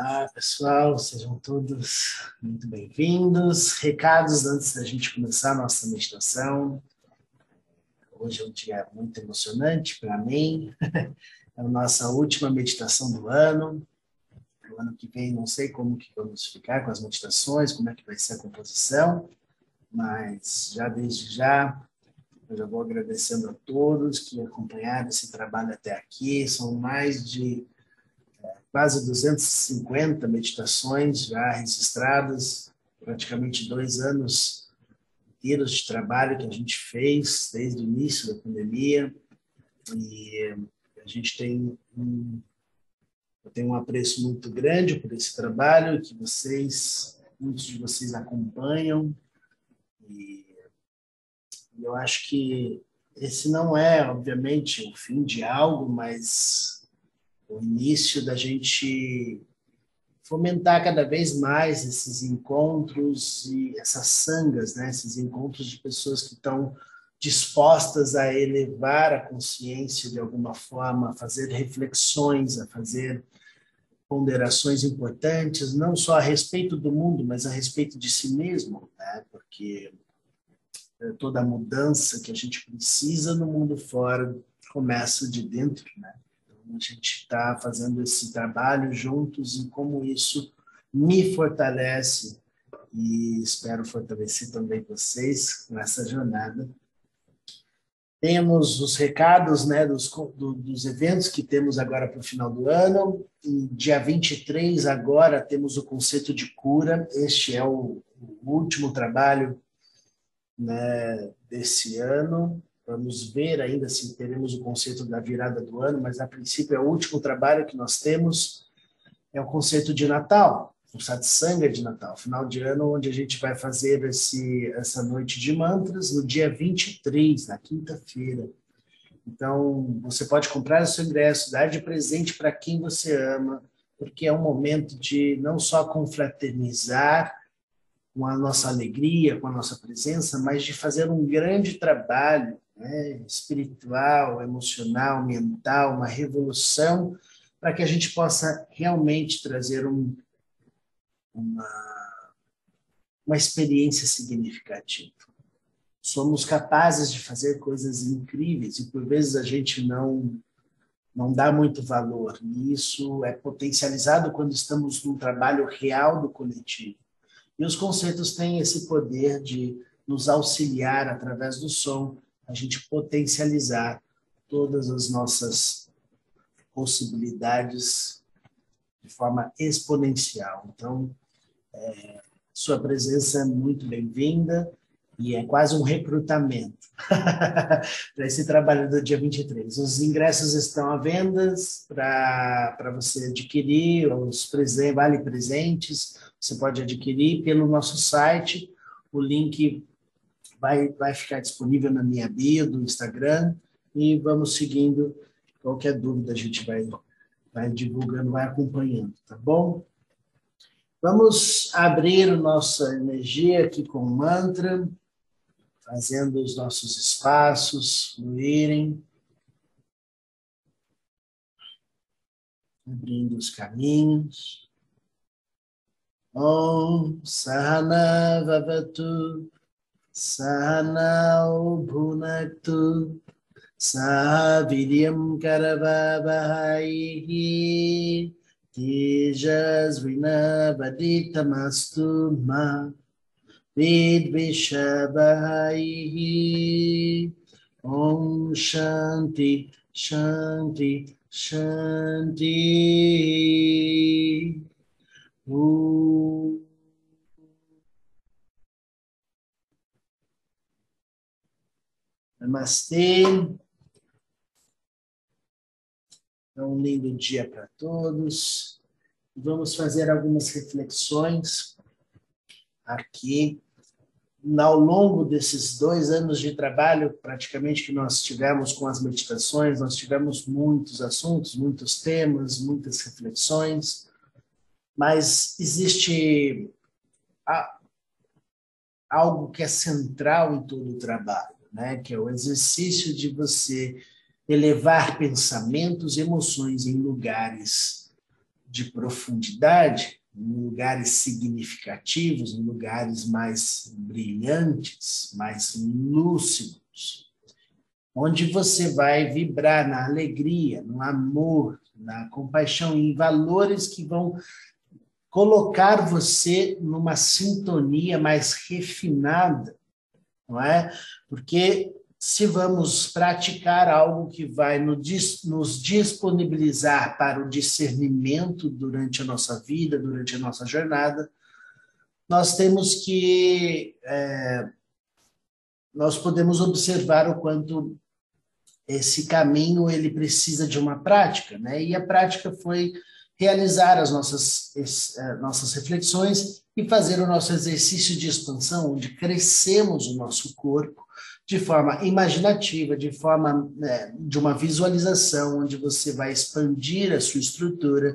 Olá, pessoal, sejam todos muito bem-vindos. Recados antes da gente começar a nossa meditação. Hoje é um dia muito emocionante para mim. É a nossa última meditação do ano. O ano que vem não sei como que vamos ficar com as meditações, como é que vai ser a composição, mas já desde já eu já vou agradecendo a todos que acompanharam esse trabalho até aqui. São mais de quase 250 meditações já registradas, praticamente dois anos inteiros de trabalho que a gente fez desde o início da pandemia. E a gente tem um, tenho um apreço muito grande por esse trabalho que vocês, muitos de vocês acompanham. E eu acho que esse não é, obviamente, o fim de algo, mas o início da gente fomentar cada vez mais esses encontros e essas sangas, né? esses encontros de pessoas que estão dispostas a elevar a consciência de alguma forma, a fazer reflexões, a fazer ponderações importantes, não só a respeito do mundo, mas a respeito de si mesmo, né? porque toda a mudança que a gente precisa no mundo fora começa de dentro, né? A gente está fazendo esse trabalho juntos e como isso me fortalece e espero fortalecer também vocês nessa jornada. Temos os recados né, dos, do, dos eventos que temos agora para o final do ano. E dia 23, agora, temos o conceito de cura. Este é o, o último trabalho né, desse ano. Vamos ver ainda se teremos o conceito da virada do ano, mas a princípio é o último trabalho que nós temos, é o conceito de Natal, o satsanga de Natal, final de ano, onde a gente vai fazer esse, essa noite de mantras no dia 23, na quinta-feira. Então, você pode comprar o seu ingresso, dar de presente para quem você ama, porque é um momento de não só confraternizar com a nossa alegria, com a nossa presença, mas de fazer um grande trabalho né, espiritual, emocional, mental, uma revolução, para que a gente possa realmente trazer um, uma, uma experiência significativa. Somos capazes de fazer coisas incríveis e por vezes a gente não não dá muito valor. Isso é potencializado quando estamos num trabalho real do coletivo. E os conceitos têm esse poder de nos auxiliar através do som a gente potencializar todas as nossas possibilidades de forma exponencial. Então, é, sua presença é muito bem-vinda e é quase um recrutamento para esse trabalho do dia 23. Os ingressos estão à venda para você adquirir, os presentes, vale presentes, você pode adquirir pelo nosso site, o link vai, vai ficar disponível na minha bio do Instagram e vamos seguindo. Qualquer dúvida a gente vai, vai divulgando, vai acompanhando, tá bom? Vamos abrir nossa energia aqui com o mantra, fazendo os nossos espaços fluírem, abrindo os caminhos. Om Sahana Vavatu सहनौ भुनक्तु सावीर्यं करवावहैः तेजस्विनवदितमस्तु मा विद्विषवहैः। ॐ शान्ति शान्ति शान्ति। ॐ Namastê. É um lindo dia para todos. Vamos fazer algumas reflexões aqui. Ao longo desses dois anos de trabalho, praticamente, que nós tivemos com as meditações, nós tivemos muitos assuntos, muitos temas, muitas reflexões, mas existe algo que é central em todo o trabalho né? que é o exercício de você elevar pensamentos, emoções em lugares de profundidade, em lugares significativos, em lugares mais brilhantes, mais lúcidos, onde você vai vibrar na alegria, no amor, na compaixão, em valores que vão colocar você numa sintonia mais refinada, não é? Porque se vamos praticar algo que vai nos disponibilizar para o discernimento durante a nossa vida, durante a nossa jornada, nós temos que. É, nós podemos observar o quanto esse caminho ele precisa de uma prática, né? E a prática foi realizar as nossas, é, nossas reflexões e fazer o nosso exercício de expansão, onde crescemos o nosso corpo de forma imaginativa, de forma né, de uma visualização, onde você vai expandir a sua estrutura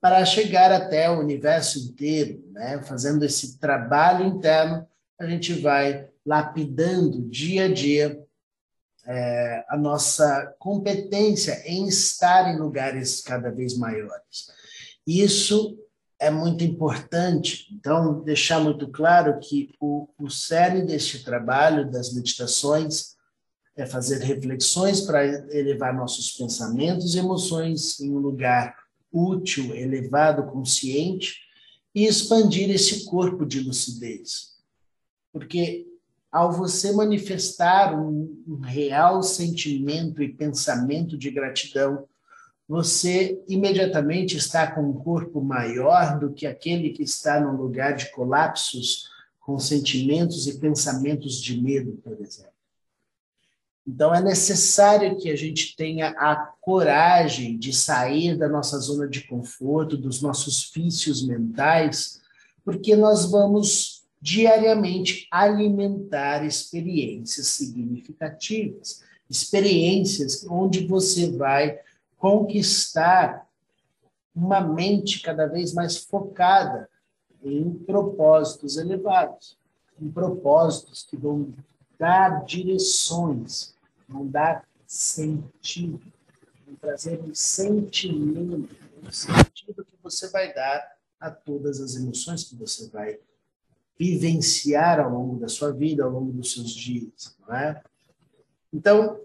para chegar até o universo inteiro, né? Fazendo esse trabalho interno, a gente vai lapidando dia a dia é, a nossa competência em estar em lugares cada vez maiores. Isso é muito importante. Então, deixar muito claro que o, o cerne deste trabalho, das meditações, é fazer reflexões para elevar nossos pensamentos e emoções em um lugar útil, elevado, consciente e expandir esse corpo de lucidez. Porque ao você manifestar um, um real sentimento e pensamento de gratidão, você imediatamente está com um corpo maior do que aquele que está num lugar de colapsos com sentimentos e pensamentos de medo, por exemplo. Então, é necessário que a gente tenha a coragem de sair da nossa zona de conforto, dos nossos vícios mentais, porque nós vamos diariamente alimentar experiências significativas, experiências onde você vai conquistar uma mente cada vez mais focada em propósitos elevados, em propósitos que vão dar direções, vão dar sentido, vão trazer um sentimento, um sentido que você vai dar a todas as emoções que você vai vivenciar ao longo da sua vida, ao longo dos seus dias, não é? Então,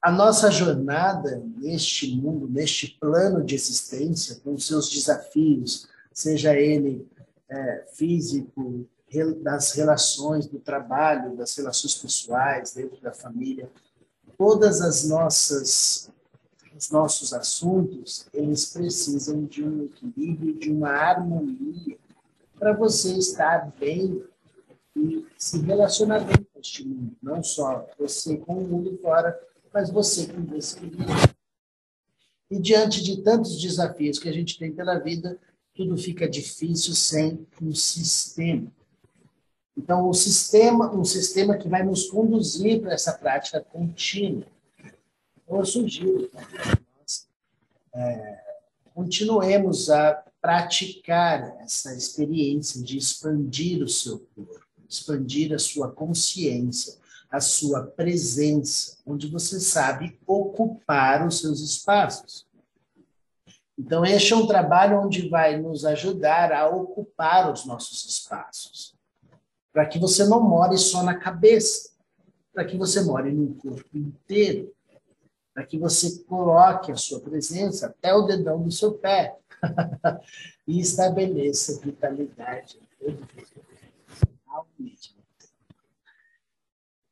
a nossa jornada neste mundo, neste plano de existência, com seus desafios, seja ele é, físico, das relações, do trabalho, das relações pessoais, dentro da família, todas as nossas os nossos assuntos, eles precisam de um equilíbrio, de uma harmonia para você estar bem e se relacionar bem com este mundo, não só você com o mundo fora, mas você com você E diante de tantos desafios que a gente tem pela vida, tudo fica difícil sem um sistema. Então, o sistema, um sistema que vai nos conduzir para essa prática contínua. Então, eu sugiro que nós é, continuemos a praticar essa experiência de expandir o seu corpo, expandir a sua consciência, a sua presença, onde você sabe ocupar os seus espaços. Então, este é um trabalho onde vai nos ajudar a ocupar os nossos espaços, para que você não more só na cabeça, para que você more no corpo inteiro, para que você coloque a sua presença até o dedão do seu pé e estabeleça vitalidade.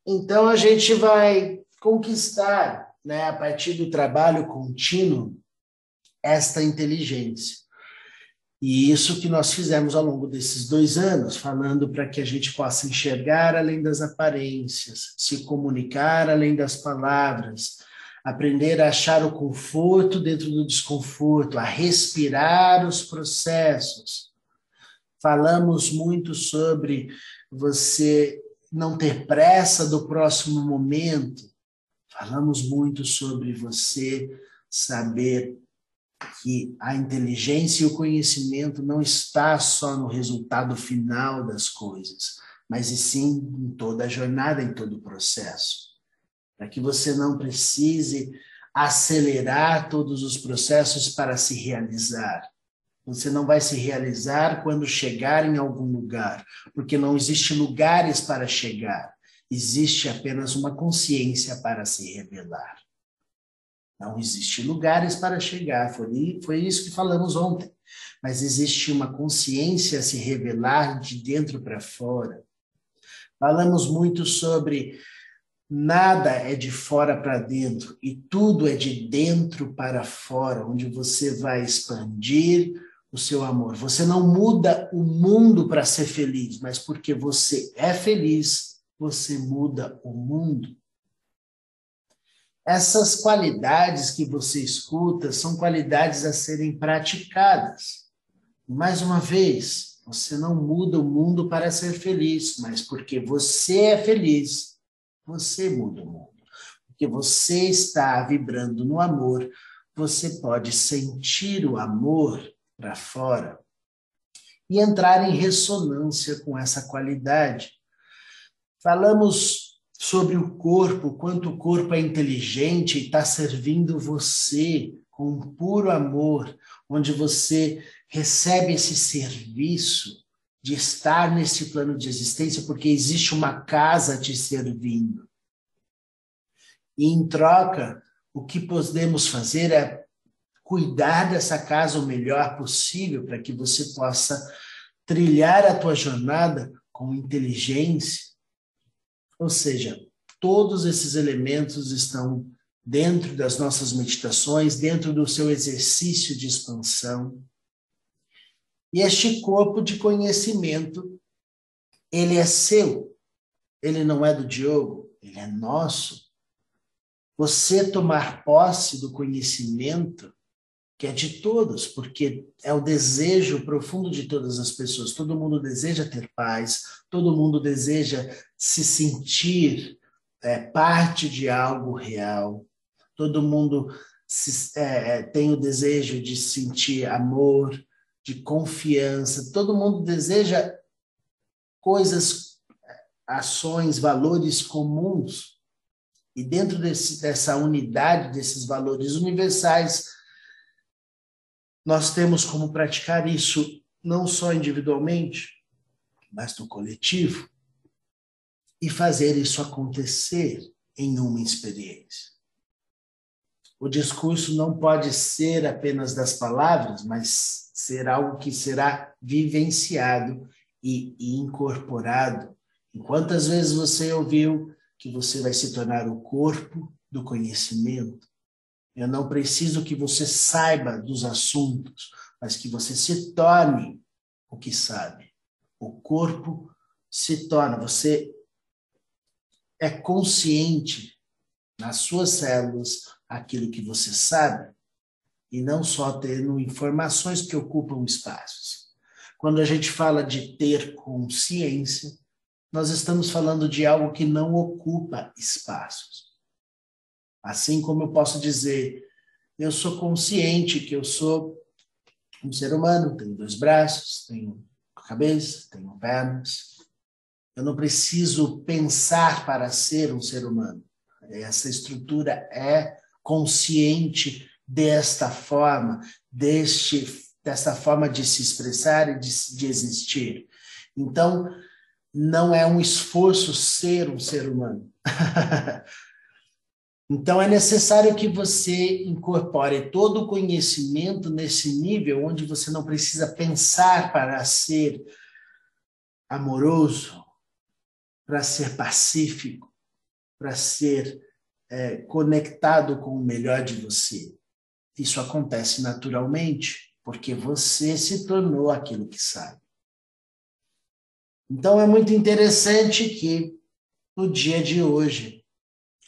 Então, a gente vai conquistar, né, a partir do trabalho contínuo, esta inteligência. E isso que nós fizemos ao longo desses dois anos, falando para que a gente possa enxergar além das aparências, se comunicar além das palavras, aprender a achar o conforto dentro do desconforto, a respirar os processos. Falamos muito sobre você não ter pressa do próximo momento. Falamos muito sobre você saber que a inteligência e o conhecimento não está só no resultado final das coisas, mas e sim em toda a jornada, em todo o processo. Para que você não precise acelerar todos os processos para se realizar, Você não vai se realizar quando chegar em algum lugar, porque não existe lugares para chegar. Existe apenas uma consciência para se revelar. Não existe lugares para chegar, foi, foi isso que falamos ontem. Mas existe uma consciência a se revelar de dentro para fora. Falamos muito sobre nada é de fora para dentro e tudo é de dentro para fora, onde você vai expandir o seu amor. Você não muda o mundo para ser feliz, mas porque você é feliz, você muda o mundo. Essas qualidades que você escuta são qualidades a serem praticadas. Mais uma vez, você não muda o mundo para ser feliz, mas porque você é feliz, você muda o mundo. Porque você está vibrando no amor, você pode sentir o amor para fora e entrar em ressonância com essa qualidade. Falamos sobre o corpo, quanto o corpo é inteligente e está servindo você com puro amor, onde você recebe esse serviço de estar nesse plano de existência, porque existe uma casa te servindo. E em troca, o que podemos fazer é cuidar dessa casa o melhor possível para que você possa trilhar a tua jornada com inteligência, ou seja, todos esses elementos estão dentro das nossas meditações, dentro do seu exercício de expansão. E este corpo de conhecimento, ele é seu. Ele não é do Diogo, ele é nosso. Você tomar posse do conhecimento que é de todos, porque é o desejo profundo de todas as pessoas. Todo mundo deseja ter paz, todo mundo deseja se sentir é, parte de algo real. Todo mundo se, é, é, tem o desejo de sentir amor, de confiança. Todo mundo deseja coisas, ações, valores comuns. E dentro desse, dessa unidade, desses valores universais, nós temos como praticar isso não só individualmente, mas no coletivo, e fazer isso acontecer em uma experiência. O discurso não pode ser apenas das palavras, mas ser algo que será vivenciado e, e incorporado. E quantas vezes você ouviu que você vai se tornar o corpo do conhecimento? Eu não preciso que você saiba dos assuntos, mas que você se torne o que sabe. O corpo se torna, você é consciente nas suas células aquilo que você sabe e não só tendo informações que ocupam espaços. Quando a gente fala de ter consciência, nós estamos falando de algo que não ocupa espaços. Assim como eu posso dizer, eu sou consciente que eu sou um ser humano, tenho dois braços, tenho cabeça, tenho pernas, eu não preciso pensar para ser um ser humano. Essa estrutura é consciente desta forma, deste, desta forma de se expressar e de, de existir. Então, não é um esforço ser um ser humano. então, é necessário que você incorpore todo o conhecimento nesse nível onde você não precisa pensar para ser amoroso, para ser pacífico, para ser é, conectado com o melhor de você. Isso acontece naturalmente, porque você se tornou aquilo que sabe. Então é muito interessante que no dia de hoje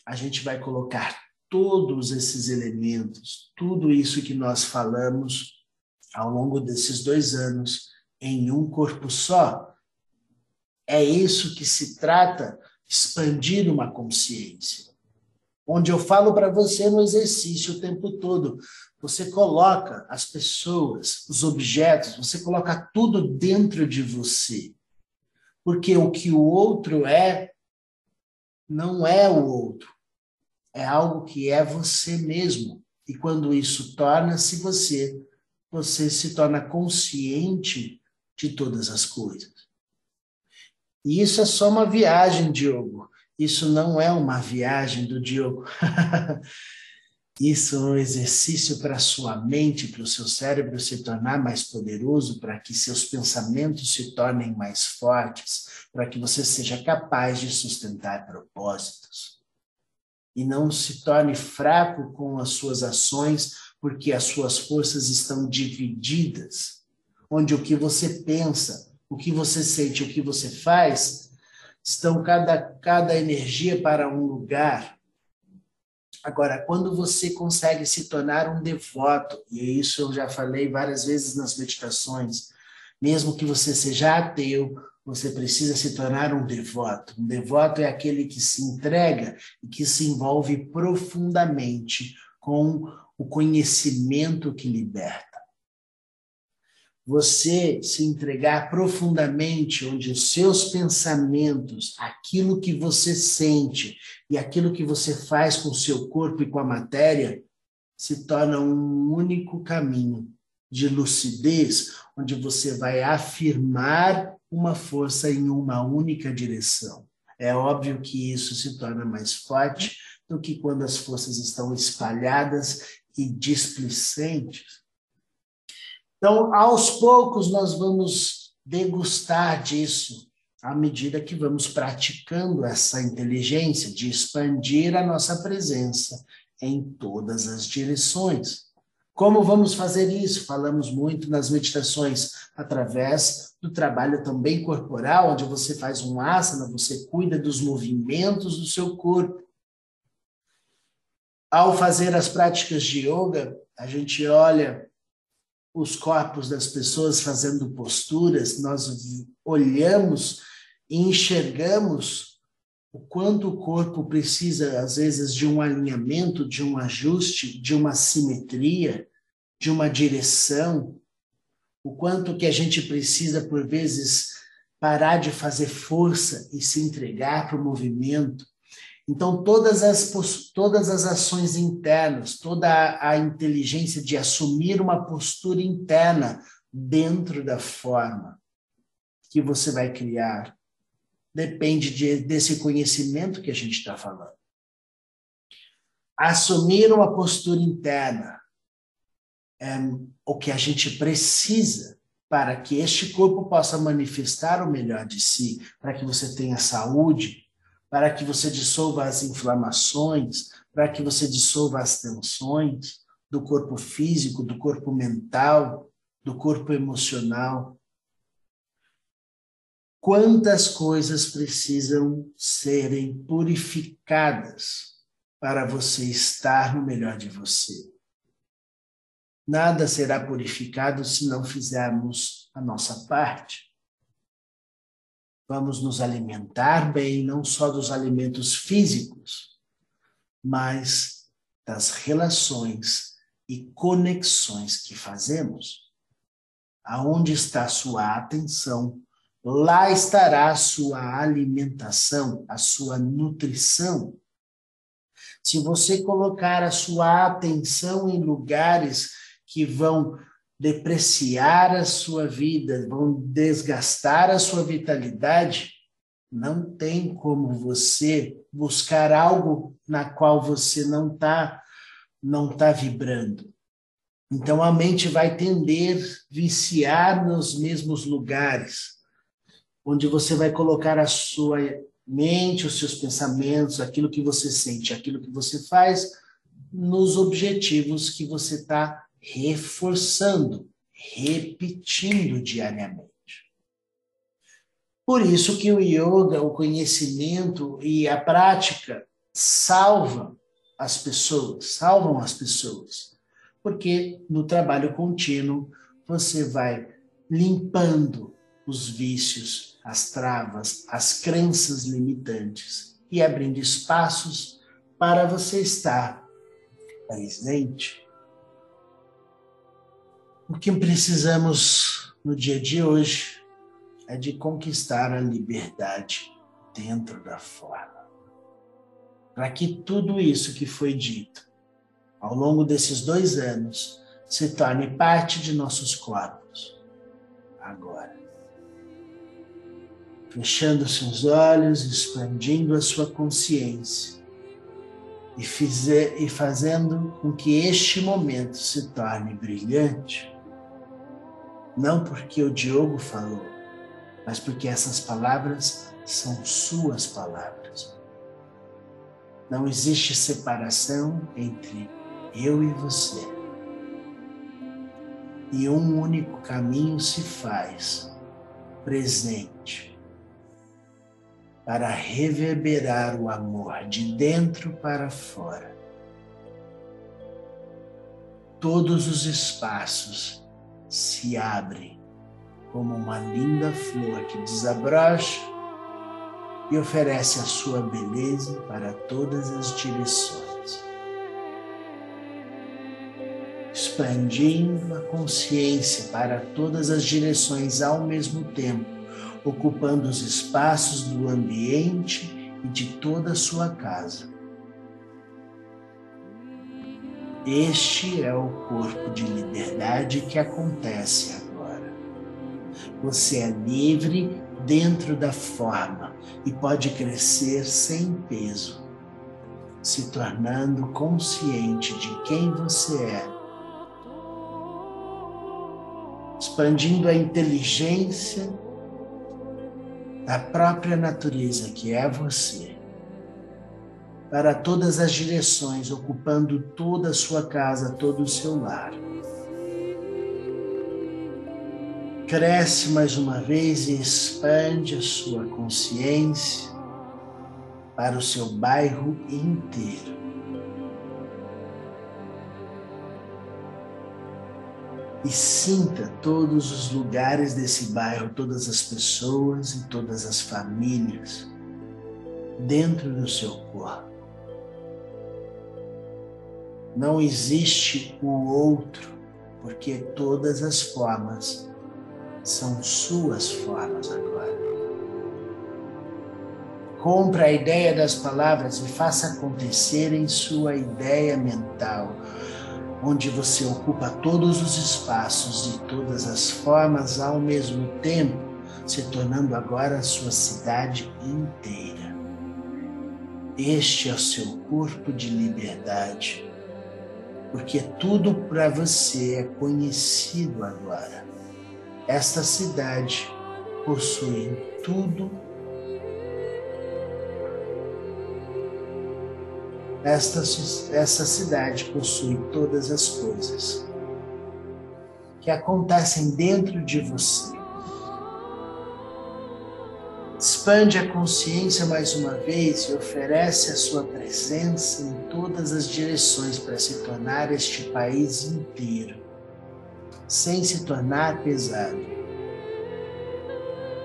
a gente vai colocar todos esses elementos, tudo isso que nós falamos ao longo desses dois anos em um corpo só, é isso que se trata, expandir uma consciência. Onde eu falo para você no exercício o tempo todo, você coloca as pessoas, os objetos, você coloca tudo dentro de você. Porque o que o outro é, não é o outro. É algo que é você mesmo. E quando isso torna-se você, você se torna consciente de todas as coisas. E isso é só uma viagem, Diogo. Isso não é uma viagem do Diogo. Isso é um exercício para sua mente, para o seu cérebro se tornar mais poderoso, para que seus pensamentos se tornem mais fortes, para que você seja capaz de sustentar propósitos. E não se torne fraco com as suas ações, porque as suas forças estão divididas, onde o que você pensa, o que você sente, o que você faz, estão cada, cada energia para um lugar Agora, quando você consegue se tornar um devoto, e isso eu já falei várias vezes nas meditações, mesmo que você seja ateu, você precisa se tornar um devoto. Um devoto é aquele que se entrega e que se envolve profundamente com o conhecimento que liberta você se entregar profundamente, onde os seus pensamentos, aquilo que você sente e aquilo que você faz com o seu corpo e com a matéria, se torna um único caminho de lucidez, onde você vai afirmar uma força em uma única direção. É óbvio que isso se torna mais forte do que quando as forças estão espalhadas e displicentes então, aos poucos, nós vamos degustar disso à medida que vamos praticando essa inteligência de expandir a nossa presença em todas as direções. Como vamos fazer isso? Falamos muito nas meditações através do trabalho também corporal, onde você faz um asana, você cuida dos movimentos do seu corpo. Ao fazer as práticas de yoga, a gente olha os corpos das pessoas fazendo posturas, nós olhamos e enxergamos o quanto o corpo precisa, às vezes, de um alinhamento, de um ajuste, de uma simetria, de uma direção, o quanto que a gente precisa, por vezes, parar de fazer força e se entregar para o movimento, então, todas as, todas as ações internas, toda a, inteligência de assumir uma postura interna dentro da forma que você vai criar, depende de, desse conhecimento que a gente está falando. Assumir uma postura interna é o que a gente precisa para que este corpo possa manifestar o melhor de si, para que você tenha saúde, para que você dissolva as inflamações, para que você dissolva as tensões do corpo físico, do corpo mental, do corpo emocional. Quantas coisas precisam serem purificadas para você estar no melhor de você? Nada será purificado se não fizermos a nossa parte. Vamos nos alimentar bem, não só dos alimentos físicos, mas das relações e conexões que fazemos. Aonde está sua atenção, lá estará a sua alimentação, a sua nutrição. Se você colocar a sua atenção em lugares que vão depreciar a sua vida, vão desgastar a sua vitalidade, não tem como você buscar algo na qual você não está não tá vibrando. Então a mente vai tender viciar nos mesmos lugares, onde você vai colocar a sua mente, os seus pensamentos, aquilo que você sente, aquilo que você faz, nos objetivos que você está reforçando, repetindo diariamente. Por isso que o yoga, o conhecimento e a prática salvam as pessoas, salvam as pessoas. Porque no trabalho contínuo você vai limpando os vícios, as travas, as crenças limitantes e abrindo espaços para você estar presente o que precisamos no dia de hoje é de conquistar a liberdade dentro da forma. Para que tudo isso que foi dito ao longo desses dois anos se torne parte de nossos corpos. Agora. Fechando seus olhos, expandindo a sua consciência e, fizer, e fazendo com que este momento se torne brilhante, não porque o Diogo falou, mas porque essas palavras são suas palavras. Não existe separação entre eu e você. E um único caminho se faz presente para reverberar o amor de dentro para fora. Todos os espaços se abrem como uma linda flor que desabrocha e oferece a sua beleza para todas as direções. Expandindo a consciência para todas as direções ao mesmo tempo, ocupando os espaços do ambiente e de toda a sua casa. Este é o corpo de liberdade que acontece agora. Você é livre dentro da forma e pode crescer sem peso, se tornando consciente de quem você é, expandindo a inteligência da própria natureza que é você para todas as direções, ocupando toda a sua casa, todo o seu lar. Cresce mais uma vez e expande a sua consciência para o seu bairro inteiro. E sinta todos os lugares desse bairro, todas as pessoas e todas as famílias dentro do seu corpo. Não existe o outro, porque todas as formas são suas formas agora. Compre a ideia das palavras e faça acontecer em sua ideia mental, onde você ocupa todos os espaços e todas as formas ao mesmo tempo, se tornando agora a sua cidade inteira. Este é o seu corpo de liberdade porque tudo para você é conhecido agora. Esta cidade possui tudo. Esta, essa cidade possui todas as coisas que acontecem dentro de você expande a consciência mais uma vez e oferece a sua presença em todas as direções para se tornar este país inteiro, sem se tornar pesado.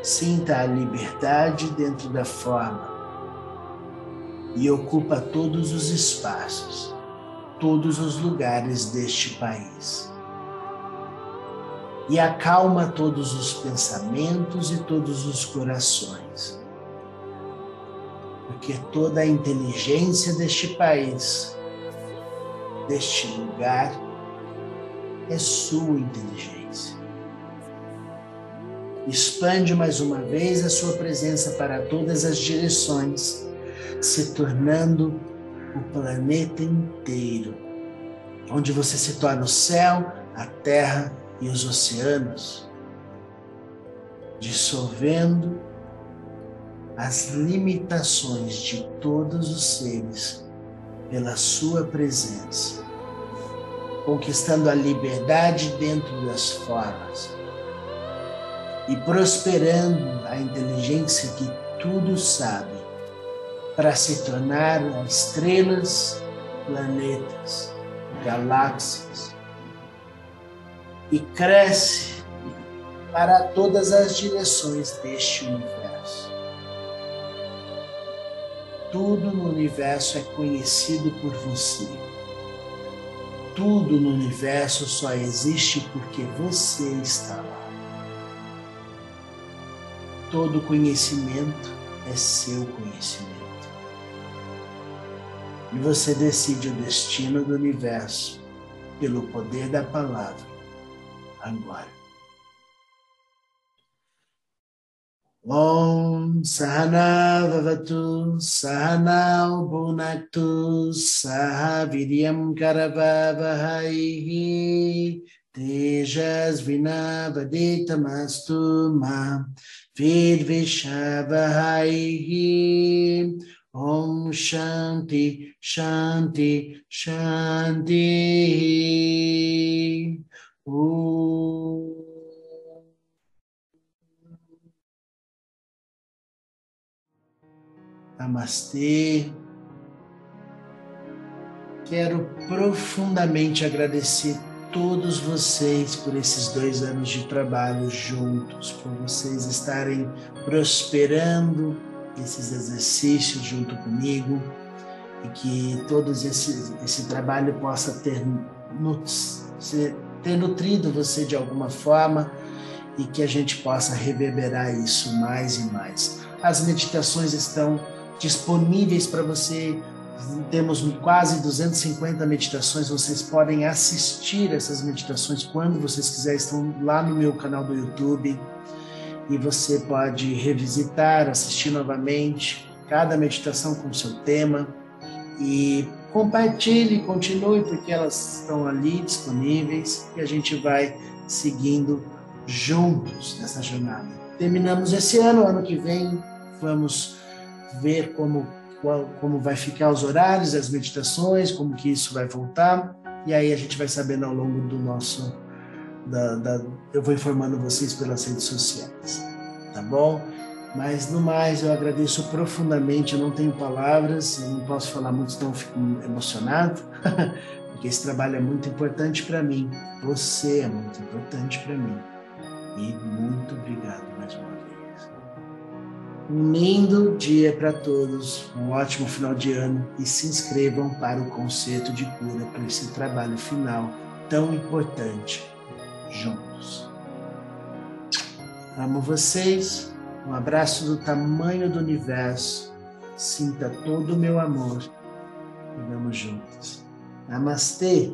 Sinta a liberdade dentro da forma e ocupa todos os espaços, todos os lugares deste país e acalma todos os pensamentos e todos os corações. Porque toda a inteligência deste país, deste lugar, é sua inteligência. Expande mais uma vez a sua presença para todas as direções, se tornando o planeta inteiro, onde você se torna o céu, a terra e os oceanos, dissolvendo as limitações de todos os seres pela sua presença, conquistando a liberdade dentro das formas e prosperando a inteligência que tudo sabe para se tornar estrelas, planetas, galáxias, e cresce para todas as direções deste universo. Tudo no universo é conhecido por você. Tudo no universo só existe porque você está lá. Todo conhecimento é seu conhecimento. E você decide o destino do universo pelo poder da palavra. Agora. Om Sahana Vavatu Sahana Bhunaktu Sahaviryam Karavavahaihi Tejas Vinavaditamastu Ma Virvishavahaihi Om Shanti Shanti Shanti Om Namastê. Quero profundamente agradecer todos vocês por esses dois anos de trabalho juntos, por vocês estarem prosperando esses exercícios junto comigo e que todo esse, esse trabalho possa ter, ter nutrido você de alguma forma e que a gente possa reverberar isso mais e mais. As meditações estão disponíveis para você. Temos quase 250 meditações. Vocês podem assistir essas meditações quando vocês quiserem. Estão lá no meu canal do YouTube e você pode revisitar, assistir novamente cada meditação com seu tema e compartilhe, continue porque elas estão ali disponíveis e a gente vai seguindo juntos nessa jornada. Terminamos esse ano, ano que vem vamos ver como, como vai ficar os horários, as meditações, como que isso vai voltar. E aí a gente vai sabendo ao longo do nosso. Da, da, eu vou informando vocês pelas redes sociais, tá bom? Mas no mais, eu agradeço profundamente. Eu não tenho palavras, eu não posso falar muito, então fico emocionado, porque esse trabalho é muito importante para mim. Você é muito importante para mim. E muito obrigado mais uma vez. Um lindo dia para todos, um ótimo final de ano e se inscrevam para o concerto de cura para esse trabalho final tão importante juntos. Amo vocês, um abraço do tamanho do universo, sinta todo o meu amor e vamos juntos. Namastê!